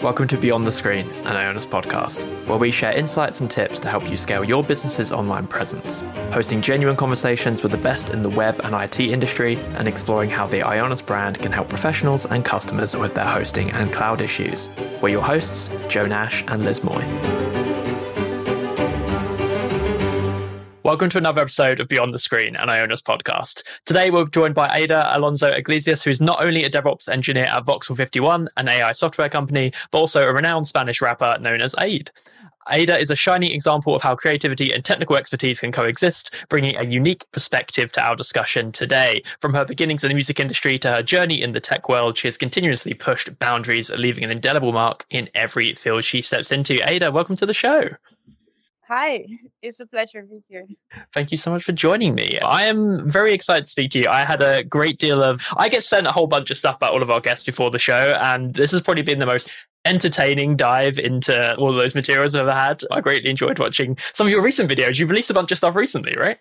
Welcome to Beyond the Screen, an Ionos podcast, where we share insights and tips to help you scale your business's online presence, hosting genuine conversations with the best in the web and IT industry, and exploring how the Ionos brand can help professionals and customers with their hosting and cloud issues. We're your hosts, Joe Nash and Liz Moy. Welcome to another episode of Beyond the Screen, an Ionos podcast. Today we're joined by Aida Alonso Iglesias, who's not only a DevOps engineer at Voxel 51, an AI software company, but also a renowned Spanish rapper known as Aid. Aida is a shining example of how creativity and technical expertise can coexist, bringing a unique perspective to our discussion today. From her beginnings in the music industry to her journey in the tech world, she has continuously pushed boundaries, leaving an indelible mark in every field she steps into. Aida, welcome to the show. Hi, it's a pleasure to be here. Thank you so much for joining me. I am very excited to speak to you. I had a great deal of, I get sent a whole bunch of stuff about all of our guests before the show, and this has probably been the most entertaining dive into all of those materials I've ever had. I greatly enjoyed watching some of your recent videos. You've released a bunch of stuff recently, right?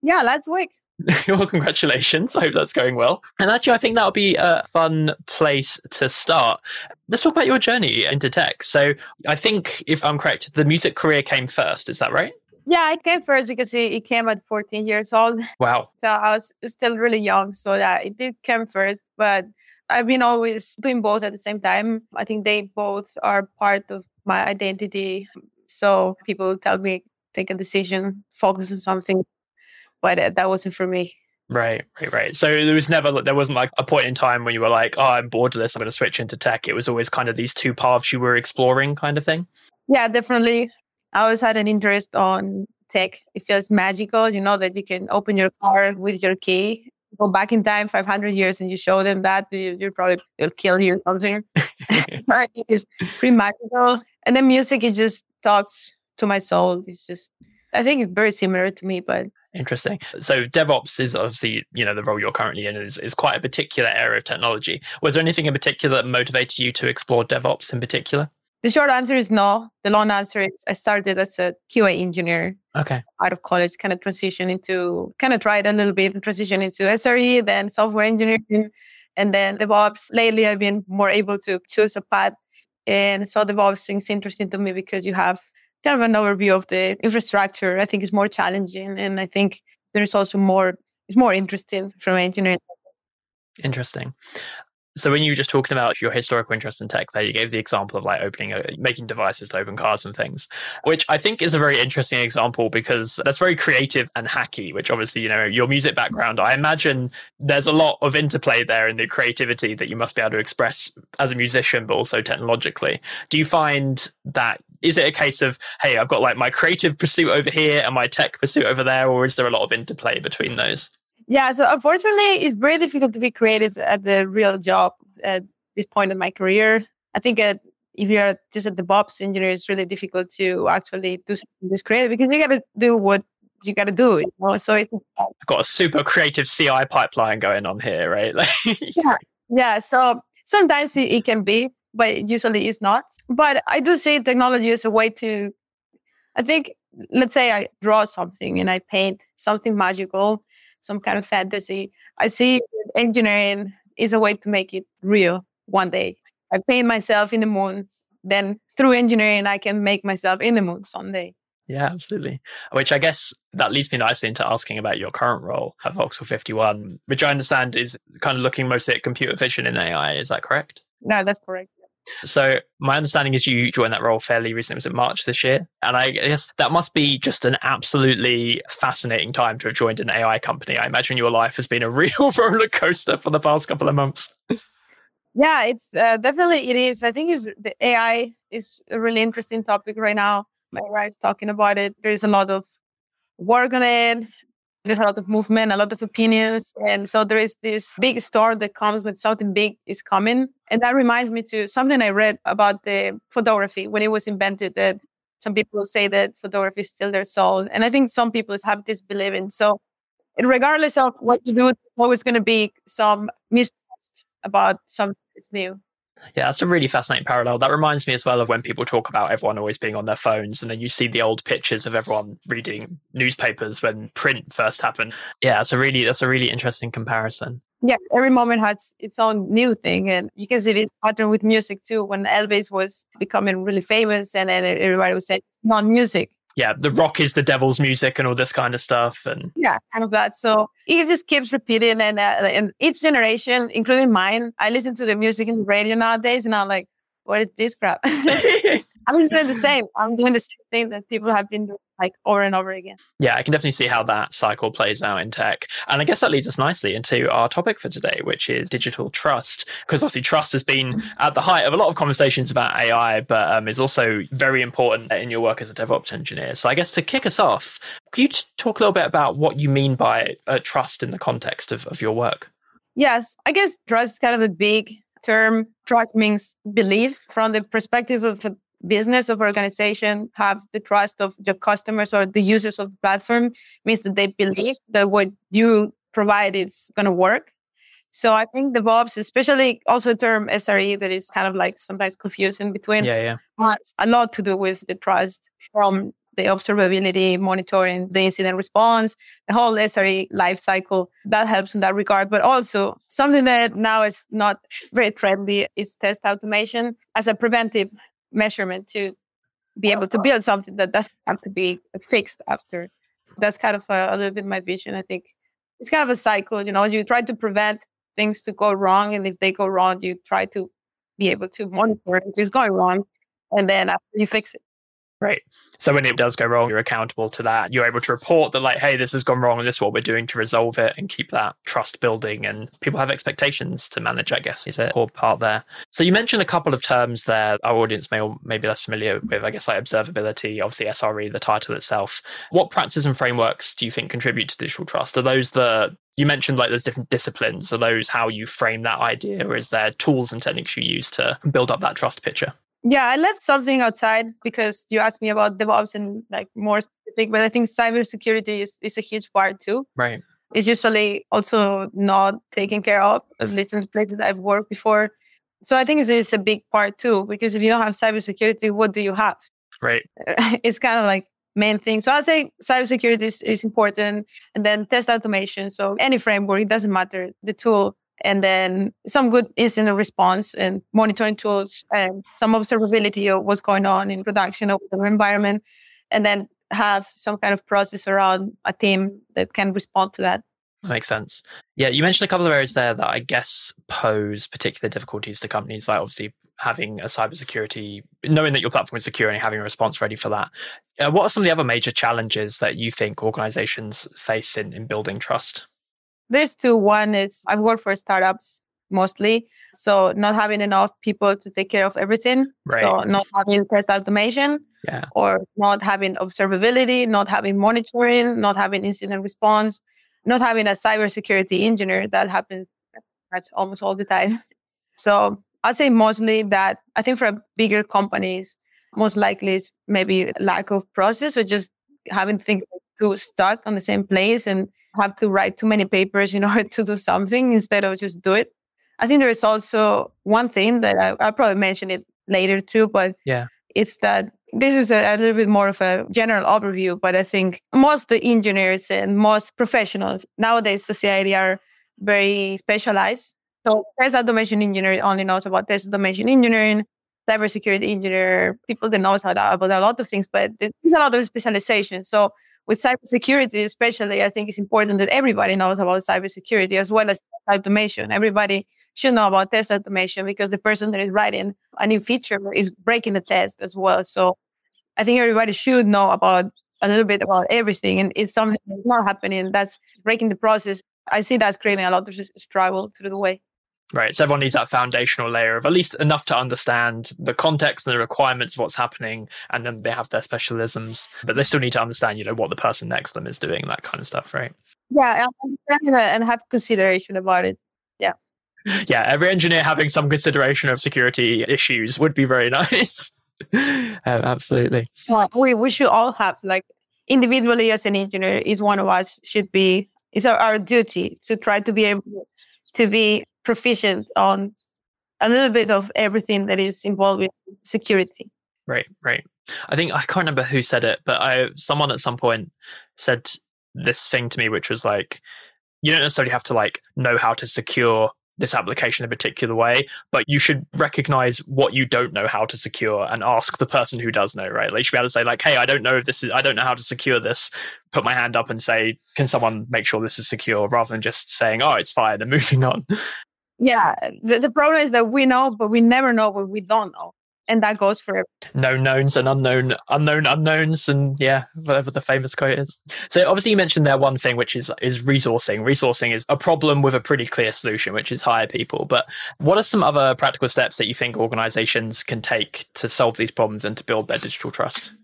Yeah, last week. well, congratulations. I hope that's going well. And actually, I think that'll be a fun place to start. Let's talk about your journey into tech. So, I think, if I'm correct, the music career came first. Is that right? Yeah, it came first because it, it came at 14 years old. Wow. So I was still really young. So, yeah, it did come first. But I've been always doing both at the same time. I think they both are part of my identity. So, people tell me, take a decision, focus on something but that wasn't for me. Right, right, right. So there was never, there wasn't like a point in time when you were like, oh, I'm bored of this. I'm going to switch into tech. It was always kind of these two paths you were exploring kind of thing. Yeah, definitely. I always had an interest on tech. It feels magical, you know, that you can open your car with your key, go back in time 500 years and you show them that, you, you're probably, they'll kill you or something. it's pretty magical. And then music, it just talks to my soul. It's just, I think it's very similar to me, but Interesting. So DevOps is obviously, you know, the role you're currently in is, is quite a particular area of technology. Was there anything in particular that motivated you to explore DevOps in particular? The short answer is no. The long answer is I started as a QA engineer. Okay. Out of college, kind of transition into, kind of tried a little bit, transition into SRE, then software engineering, and then DevOps. Lately, I've been more able to choose a path. And so DevOps seems interesting to me because you have kind of an overview of the infrastructure, I think is more challenging. And I think there's also more, it's more interesting from engineering. Interesting. So when you were just talking about your historical interest in tech there, you gave the example of like opening, a, making devices to open cars and things, which I think is a very interesting example because that's very creative and hacky, which obviously, you know, your music background, I imagine there's a lot of interplay there in the creativity that you must be able to express as a musician, but also technologically. Do you find that, is it a case of, hey, I've got like my creative pursuit over here and my tech pursuit over there, or is there a lot of interplay between those? Yeah, so unfortunately, it's very difficult to be creative at the real job at this point in my career. I think uh, if you're just at the DevOps engineer, it's really difficult to actually do something this creative because you got to do what you got to do. You know? So it's I've got a super creative CI pipeline going on here, right? yeah, yeah. So sometimes it, it can be, but usually it's not. But I do see technology as a way to. I think, let's say I draw something and I paint something magical some kind of fantasy. I see engineering is a way to make it real one day. I paint myself in the moon, then through engineering, I can make myself in the moon someday. Yeah, absolutely. Which I guess that leads me nicely into asking about your current role at Voxel 51, which I understand is kind of looking mostly at computer vision and AI. Is that correct? No, that's correct. So my understanding is you joined that role fairly recently. Was it March this year? And I guess that must be just an absolutely fascinating time to have joined an AI company. I imagine your life has been a real roller coaster for the past couple of months. Yeah, it's uh, definitely it is. I think is the AI is a really interesting topic right now. My wife talking about it. There is a lot of work on it there's a lot of movement, a lot of opinions. And so there is this big storm that comes when something big is coming. And that reminds me to something I read about the photography when it was invented that some people say that photography is still their soul. And I think some people have this belief in. So regardless of what you do, always going to be some mistrust about something that's new. Yeah, that's a really fascinating parallel. That reminds me as well of when people talk about everyone always being on their phones, and then you see the old pictures of everyone reading newspapers when print first happened. Yeah, that's a really that's a really interesting comparison. Yeah, every moment has its own new thing, and you can see this pattern with music too. When Elvis was becoming really famous, and then everybody was saying non-music, yeah, the rock is the devil's music and all this kind of stuff. And yeah, kind of that. So it just keeps repeating. And, uh, and each generation, including mine, I listen to the music in the radio nowadays and I'm like, what is this crap? I'm doing the same. I'm doing the same thing that people have been doing like over and over again. Yeah, I can definitely see how that cycle plays out in tech. And I guess that leads us nicely into our topic for today, which is digital trust. Because obviously, trust has been at the height of a lot of conversations about AI, but um, is also very important in your work as a DevOps engineer. So, I guess to kick us off, can you talk a little bit about what you mean by uh, trust in the context of, of your work? Yes, I guess trust is kind of a big term. Trust means belief from the perspective of a business of organization have the trust of the customers or the users of the platform means that they believe that what you provide is going to work. So I think DevOps, especially also term SRE that is kind of like sometimes confusing between, yeah, yeah, has a lot to do with the trust from the observability, monitoring, the incident response, the whole SRE life cycle. That helps in that regard. But also something that now is not very trendy is test automation as a preventive measurement to be able to uh-huh. build something that doesn't have to be fixed after. That's kind of a, a, little bit my vision. I think it's kind of a cycle. You know, you try to prevent things to go wrong, and if they go wrong, you try to be able to monitor if it's going wrong, and then after you fix it. Right. So when it does go wrong, you're accountable to that. You're able to report that, like, hey, this has gone wrong and this is what we're doing to resolve it and keep that trust building. And people have expectations to manage, I guess, is a core part there. So you mentioned a couple of terms there our audience may or maybe less familiar with, I guess, like observability, obviously SRE, the title itself. What practices and frameworks do you think contribute to digital trust? Are those the you mentioned like those different disciplines. Are those how you frame that idea, or is there tools and techniques you use to build up that trust picture? Yeah, I left something outside because you asked me about DevOps and like more specific, but I think cybersecurity is, is a huge part too. Right. It's usually also not taken care of, at least in the places I've worked before. So I think it's, it's a big part too, because if you don't have cybersecurity, what do you have? Right. It's kind of like main thing. So I'd say cybersecurity is, is important and then test automation. So any framework, it doesn't matter the tool and then some good incident response and monitoring tools and some observability of what's going on in production of the environment and then have some kind of process around a team that can respond to that Makes sense. Yeah, you mentioned a couple of areas there that I guess pose particular difficulties to companies, like obviously having a cybersecurity, knowing that your platform is secure and having a response ready for that. Uh, what are some of the other major challenges that you think organizations face in, in building trust? There's two. One is I've worked for startups mostly. So not having enough people to take care of everything. Right. So not having test automation yeah. or not having observability, not having monitoring, not having incident response, not having a cybersecurity engineer. That happens that's almost all the time. So I'd say mostly that I think for bigger companies, most likely it's maybe lack of process or just having things too stuck on the same place and have to write too many papers in order to do something instead of just do it. I think there is also one thing that I, I'll probably mention it later too, but yeah, it's that this is a, a, little bit more of a general overview, but I think most the engineers and most professionals nowadays society are very specialized. So test automation engineer only knows about test automation engineering, cybersecurity engineer, people that knows how to, about a lot of things, but there's a lot of specialization. So with cybersecurity, especially, I think it's important that everybody knows about cybersecurity as well as automation. Everybody should know about test automation because the person that is writing a new feature is breaking the test as well. So I think everybody should know about a little bit about everything. And it's something that's not happening. That's breaking the process. I see that's creating a lot of struggle through the way. Right. So everyone needs that foundational layer of at least enough to understand the context and the requirements of what's happening, and then they have their specialisms, but they still need to understand, you know, what the person next to them is doing, that kind of stuff, right? Yeah, and have consideration about it. Yeah. Yeah, every engineer having some consideration of security issues would be very nice. um, absolutely. Well, we we should all have like individually as an engineer, is one of us should be it's our, our duty to try to be able to be proficient on a little bit of everything that is involved with security. Right, right. I think I can't remember who said it, but I someone at some point said this thing to me, which was like, you don't necessarily have to like know how to secure this application in a particular way, but you should recognize what you don't know how to secure and ask the person who does know, right? Like you should be able to say, like, hey, I don't know if this is I don't know how to secure this. Put my hand up and say, can someone make sure this is secure rather than just saying, oh, it's fine and moving on. Yeah. The, the problem is that we know, but we never know what we don't know and that goes for known knowns and unknown unknown unknowns and yeah whatever the famous quote is. So obviously you mentioned there one thing which is is resourcing. Resourcing is a problem with a pretty clear solution which is hire people. But what are some other practical steps that you think organizations can take to solve these problems and to build their digital trust?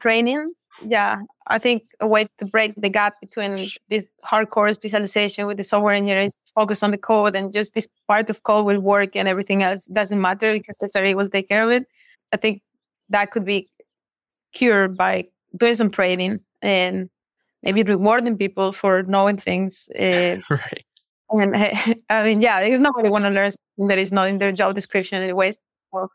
Training yeah i think a way to break the gap between this hardcore specialization with the software engineers focus on the code and just this part of code will work and everything else doesn't matter because the SRE will take care of it. I think that could be cured by doing some training and maybe rewarding people for knowing things uh, right. and i mean yeah because nobody want to learn something that is not in their job description anyways. Well,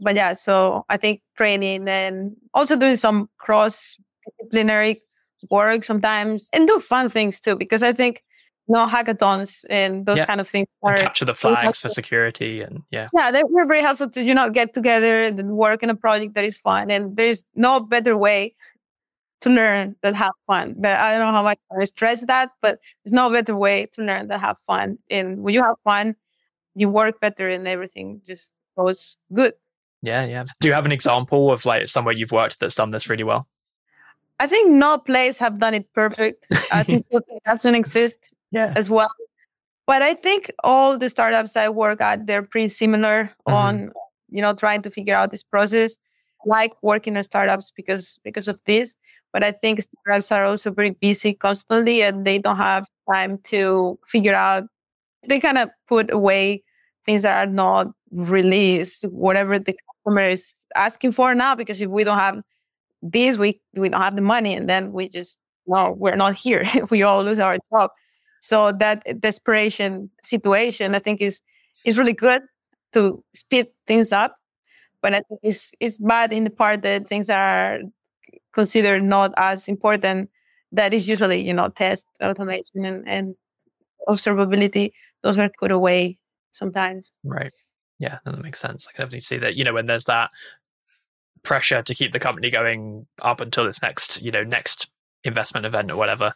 but yeah, so I think training and also doing some cross disciplinary work sometimes and do fun things too, because I think you know, hackathons and those yeah. kind of things are and capture the flags for security and yeah. Yeah, they're, they're very helpful to, you know, get together and work in a project that is fun. And there's no better way to learn than have fun. But I don't know how much I stress that, but there's no better way to learn than have fun. And when you have fun, you work better and everything just goes good. Yeah, yeah. Do you have an example of like somewhere you've worked that's done this really well? I think no place have done it perfect. I think that doesn't exist yeah. as well. But I think all the startups I work at, they're pretty similar mm-hmm. on, you know, trying to figure out this process. Like working at startups because because of this. But I think startups are also very busy constantly and they don't have time to figure out they kind of put away things that are not released, whatever the customer is asking for now because if we don't have this we we don't have the money and then we just no we're not here. We all lose our job. So that desperation situation i think is is really good to speed things up but i think it's it's bad in the part that things are considered not as important. That is usually you know test automation and, and observability. Those are put away sometimes. Right yeah, that makes sense. I can definitely see that. You know, when there's that pressure to keep the company going up until its next, you know, next investment event or whatever.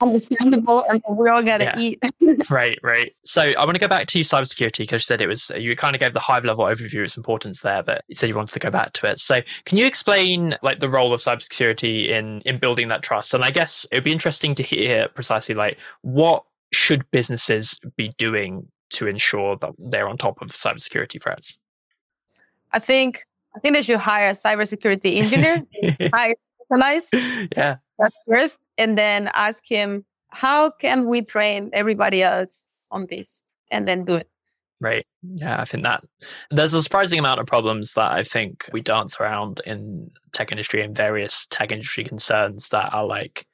Understandable, and we all got to yeah. eat. right, right. So I want to go back to cybersecurity because you said it was you kind of gave the high level overview of its importance there, but you said you wanted to go back to it. So can you explain like the role of cybersecurity in in building that trust? And I guess it would be interesting to hear precisely like what should businesses be doing to ensure that they're on top of cybersecurity threats? I think I think they should hire a cybersecurity engineer, hire specialized yeah. first, and then ask him how can we train everybody else on this, and then do it. Right. Yeah, I think that there's a surprising amount of problems that I think we dance around in tech industry and various tech industry concerns that are like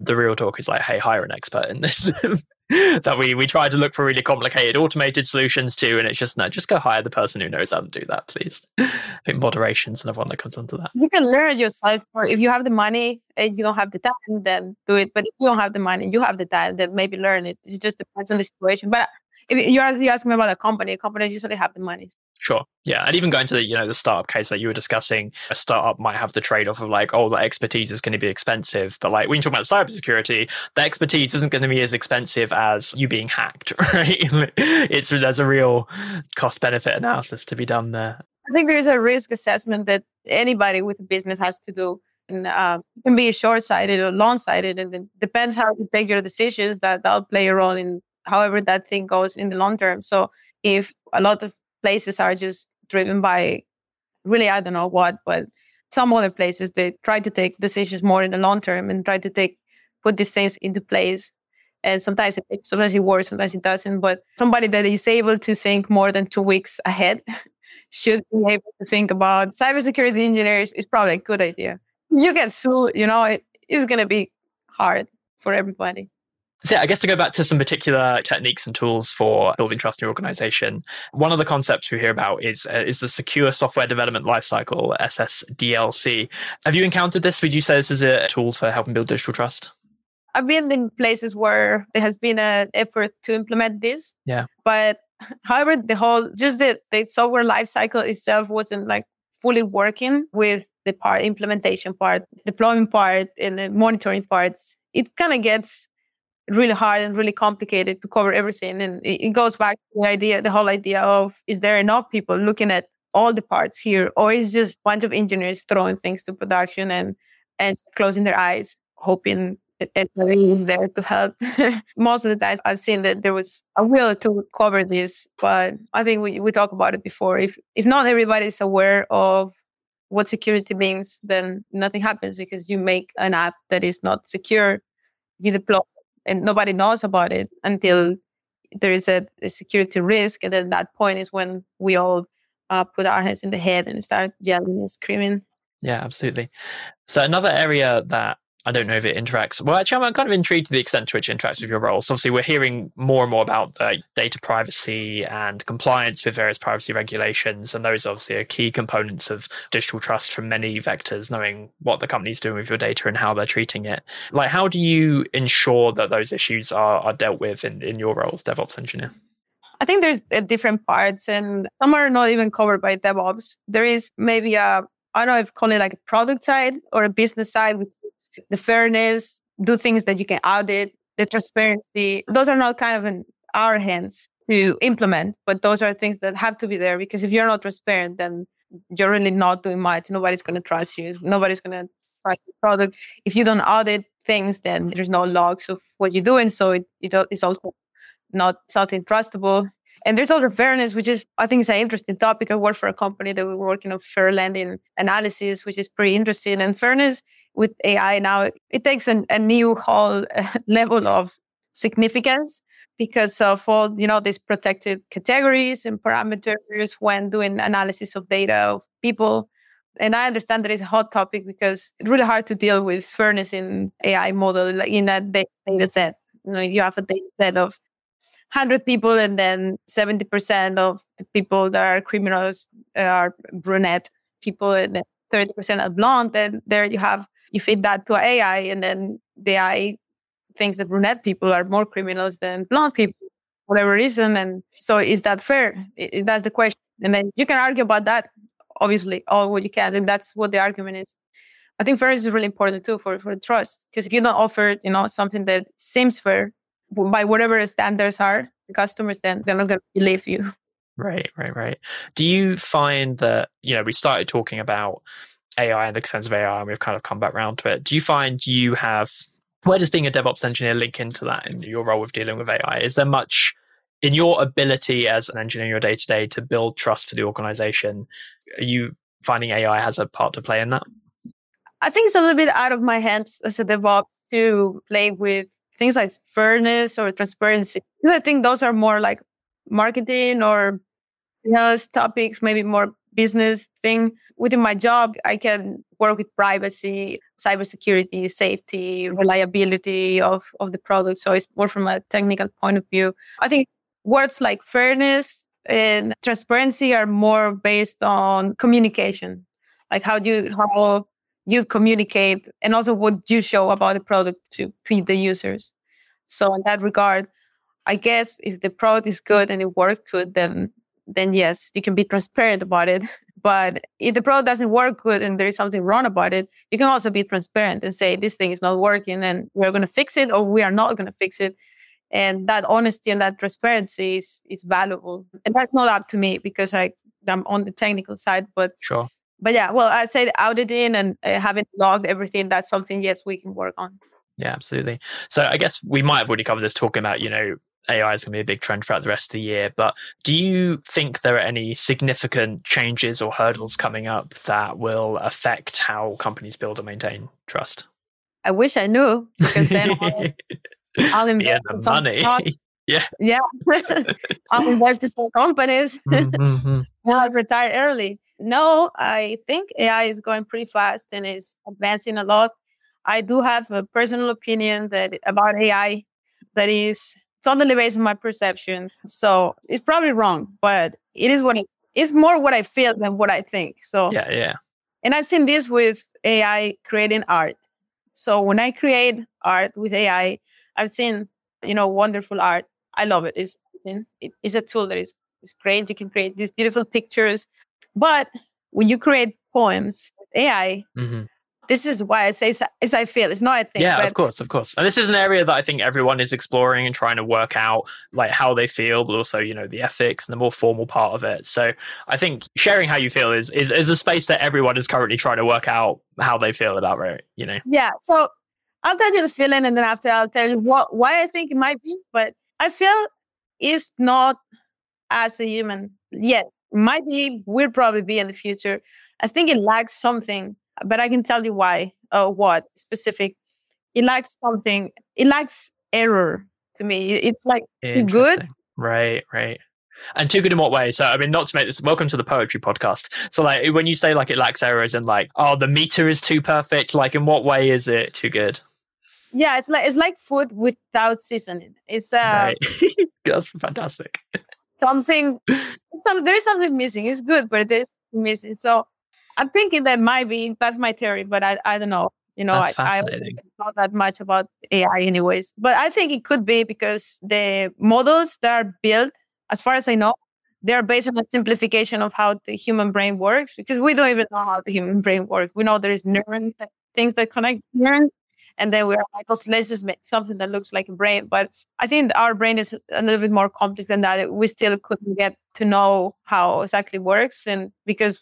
the real talk is like, hey, hire an expert in this. that we we try to look for really complicated automated solutions to, and it's just no, just go hire the person who knows how to do that, please. I think moderation's another one that comes onto that. You can learn yourself. Or if you have the money and you don't have the time, then do it. But if you don't have the money, you have the time, then maybe learn it. It just depends on the situation. But you ask, you ask me about a company, companies usually have the money. Sure. Yeah. And even going to the, you know, the startup case that you were discussing, a startup might have the trade off of like, oh, the expertise is going to be expensive. But like when you talk about cybersecurity, the expertise isn't going to be as expensive as you being hacked, right? it's there's a real cost benefit analysis to be done there. I think there is a risk assessment that anybody with a business has to do. And uh, it can be short sighted or long sighted. And it depends how you take your decisions that that'll play a role in however that thing goes in the long term. So if a lot of places are just driven by really I don't know what, but some other places they try to take decisions more in the long term and try to take put these things into place. And sometimes it sometimes it works, sometimes it doesn't. But somebody that is able to think more than two weeks ahead should be able to think about cybersecurity engineers is probably a good idea. You get sued, you know, it is gonna be hard for everybody. So, yeah, I guess to go back to some particular techniques and tools for building trust in your organization, one of the concepts we hear about is uh, is the secure software development lifecycle (SSDLC). Have you encountered this? Would you say this is a tool for helping build digital trust? I've been in places where there has been an effort to implement this. Yeah. But however, the whole just the, the software lifecycle itself wasn't like fully working with the part implementation part, deployment part, and the monitoring parts. It kind of gets really hard and really complicated to cover everything. And it, goes back to the idea, the whole idea of is there enough people looking at all the parts here, or is just a bunch of engineers throwing things to production and and closing their eyes, hoping everybody is there to help. Most of the time, I've seen that there was a will to cover this, but I think we we talked about it before. If if not everybody is aware of what security means, then nothing happens because you make an app that is not secure, you deploy and nobody knows about it until there is a, a, security risk. And then that point is when we all uh, put our heads in the head and start yelling and screaming. Yeah, absolutely. So another area that I don't know if it interacts. Well, actually, I'm kind of intrigued to the extent to which it interacts with your roles. So obviously, we're hearing more and more about the data privacy and compliance with various privacy regulations, and those obviously are key components of digital trust from many vectors. Knowing what the company's doing with your data and how they're treating it. Like, how do you ensure that those issues are, are dealt with in, in your role as DevOps engineer? I think there's uh, different parts, and some are not even covered by DevOps. There is maybe a I don't know if call it like a product side or a business side, which the fairness, do things that you can audit, the transparency. Those are not kind of in our hands to implement, but those are things that have to be there because if you're not transparent, then you're really not doing much. Nobody's going to trust you. Nobody's going to trust the product. If you don't audit things, then there's no logs of what you're doing. So it, it is also not something trustable. And there's also fairness, which is, I think, is an interesting topic. I work for a company that we're working on fair lending analysis, which is pretty interesting. And fairness with AI now, it takes an, a new whole level of significance because of all you know these protected categories and parameters when doing analysis of data of people. And i understand that it's a hot topic because it's really hard to deal with fairness in ai model in a data set. You know you have a data set of 100 people and then 70% of the people that are criminals are brunette people and 30% are blonde and there you have you feed that to AI, and then the AI thinks that brunette people are more criminals than blonde people, whatever reason. And so, is that fair? It, that's the question. And then you can argue about that, obviously, all what you can, and that's what the argument is. I think fairness is really important too for for trust, because if you don't offer, you know, something that seems fair by whatever standards are, the customers then they're not going to believe you. Right, right, right. Do you find that you know we started talking about AI and the concerns of AI, and we've kind of come back around to it. Do you find you have where does being a DevOps engineer link into that in your role with dealing with AI? Is there much in your ability as an engineer in your day to day to build trust for the organization? Are you finding AI has a part to play in that? I think it's a little bit out of my hands as a DevOps to play with things like fairness or transparency. Because I think those are more like marketing or business topics, maybe more business thing. Within my job, I can work with privacy, cybersecurity, safety, reliability of, of the product. So it's more from a technical point of view. I think words like fairness and transparency are more based on communication, like how do you how you communicate and also what you show about the product to, to the users. So in that regard, I guess if the product is good and it works good, then then yes, you can be transparent about it. But if the product doesn't work good and there is something wrong about it, you can also be transparent and say this thing is not working and we're going to fix it or we are not going to fix it. And that honesty and that transparency is, is valuable. And that's not up to me because I, I'm on the technical side. But sure. But yeah, well, I'd say auditing and uh, having logged everything, that's something, yes, we can work on. Yeah, absolutely. So I guess we might have already covered this talking about, you know, AI is going to be a big trend throughout the rest of the year. But do you think there are any significant changes or hurdles coming up that will affect how companies build and maintain trust? I wish I knew because then I'll, I'll invest yeah, the money. yeah, yeah. I'll invest in some companies. Mm-hmm. I'll retire early. No, I think AI is going pretty fast and is advancing a lot. I do have a personal opinion that about AI that is totally based on my perception. So it's probably wrong, but it is what it, it's more what I feel than what I think. So yeah, yeah. And I've seen this with AI creating art. So when I create art with AI, I've seen, you know, wonderful art. I love it. It's it is a tool that is, is great. You can create these beautiful pictures. But when you create poems with AI, mm-hmm this is why I say as I feel. It's not a thing. Yeah, but- of course, of course. And this is an area that I think everyone is exploring and trying to work out like how they feel, but also you know the ethics and the more formal part of it. So I think sharing how you feel is is is a space that everyone is currently trying to work out how they feel about it. You know. Yeah. So I'll tell you the feeling, and then after I'll tell you what why I think it might be. But I feel it's not as a human yet. Might be. Will probably be in the future. I think it lacks something but I can tell you why or uh, what specific. It lacks something. It lacks error to me. It's like good. Right, right. And too good in what way? So I mean, not to make this. Welcome to the poetry podcast. So like, when you say like it lacks errors and like, oh, the meter is too perfect. Like, in what way is it too good? Yeah, it's like it's like food without seasoning. It's uh, right. that's fantastic. Something, some there is something missing. It's good, but it is missing. So I'm thinking that might be that's my theory, but I I don't know. You know, that's I, I not that much about AI anyways. But I think it could be because the models that are built, as far as I know, they're based on a simplification of how the human brain works because we don't even know how the human brain works. We know there is neurons, things that connect neurons, and then we're like, oh, okay, let's just make something that looks like a brain. But I think our brain is a little bit more complex than that. We still couldn't get to know how exactly works, and because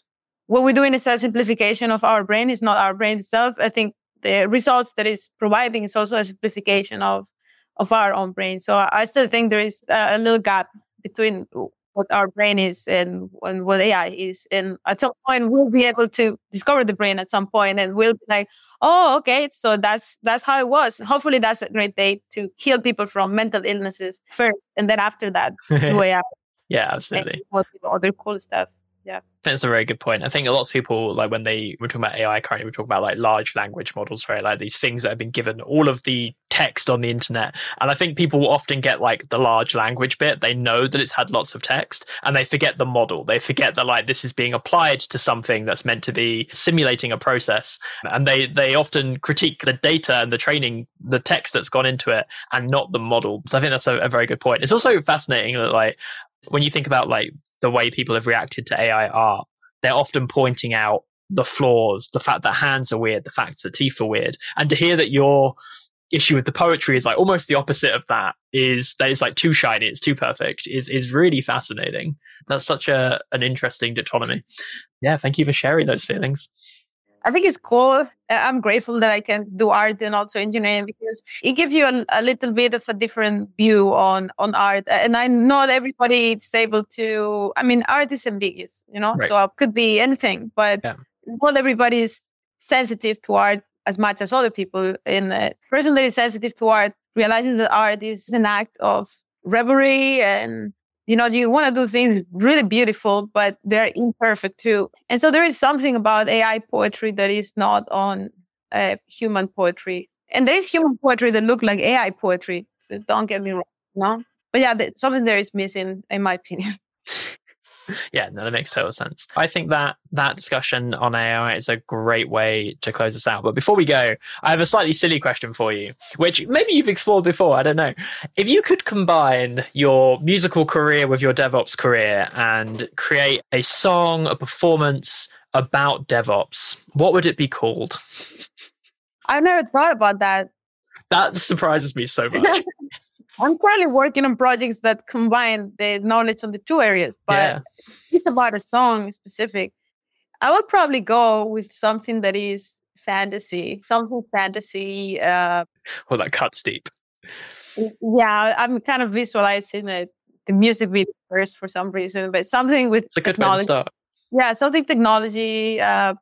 what we're doing is a simplification of our brain. It's not our brain itself. I think the results that it's providing is also a simplification of of our own brain. So I still think there is a, little gap between what our brain is and, and what AI is. And at some point, we'll be able to discover the brain at some point, and we'll be like, oh, okay, so that's that's how it was. Hopefully, that's a great day to heal people from mental illnesses first, and then after that, do AI. yeah, absolutely. Other cool stuff. Yeah. That's a very good point. I think a lot of people, like when they were talking about AI currently, we're talking about like large language models, right? Like these things that have been given all of the text on the internet. And I think people often get like the large language bit. They know that it's had lots of text and they forget the model. They forget that like this is being applied to something that's meant to be simulating a process. And they, they often critique the data and the training, the text that's gone into it and not the model. So I think that's a, a very good point. It's also fascinating that like when you think about like the way people have reacted to AI art, they're often pointing out the flaws, the fact that hands are weird, the fact that teeth are weird. And to hear that your issue with the poetry is like almost the opposite of that is that it's like too shiny, it's too perfect, is is really fascinating. That's such a an interesting dichotomy. Yeah, thank you for sharing those feelings. I think it's cool. Uh, I'm grateful that I can do art and also engineering because it gives you a, a, little bit of a different view on on art. And I not everybody is able to. I mean, art is ambiguous, you know, right. so it could be anything, but yeah. not everybody is sensitive to art as much as other people. And a person that is sensitive to art realizes that art is an act of reverie and you know, you want to do things really beautiful, but they're imperfect too. And so there is something about AI poetry that is not on uh, human poetry. And there is human poetry that look like AI poetry. So don't get me wrong, no? But yeah, something there is missing, in my opinion. yeah, no, that makes total sense. I think that that discussion on AI is a great way to close us out. But before we go, I have a slightly silly question for you, which maybe you've explored before. I don't know. If you could combine your musical career with your DevOps career and create a song, a performance about DevOps, what would it be called? I've never thought about that. That surprises me so much. I'm currently working on projects that combine the knowledge on the two areas, but yeah. it's about a song specific. I would probably go with something that is fantasy, something fantasy. Uh, well, that cuts deep. Yeah, I'm kind of visualizing it, the music video first for some reason, but something with it's a good technology. Way to start. Yeah, something technology. Uh,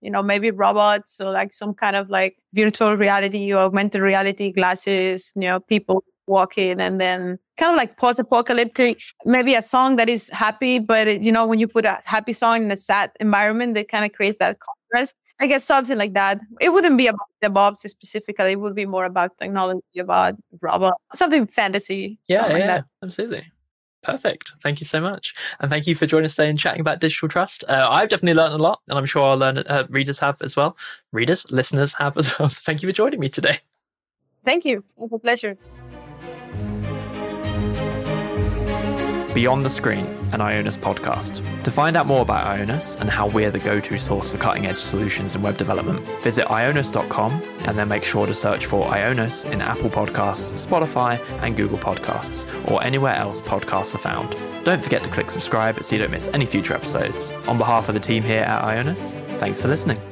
you know, maybe robots or like some kind of like virtual reality or augmented reality glasses. You know, people walking and then kind of like post-apocalyptic maybe a song that is happy but it, you know when you put a happy song in a sad environment they kind of create that contrast I guess something like that. It wouldn't be about the DevOps specifically. It would be more about technology, about robot, something fantasy. Yeah, something yeah, like absolutely. Perfect. Thank you so much. And thank you for joining us today and chatting about digital trust. Uh, I've definitely learned a lot, and I'm sure our learn- uh, readers have as well. Readers, listeners have as well. So thank you for joining me today. Thank you. It was a pleasure. Beyond the Screen, an Ionos podcast. To find out more about Ionos and how we're the go to source for cutting edge solutions in web development, visit ionos.com and then make sure to search for Ionos in Apple Podcasts, Spotify, and Google Podcasts, or anywhere else podcasts are found. Don't forget to click subscribe so you don't miss any future episodes. On behalf of the team here at Ionos, thanks for listening.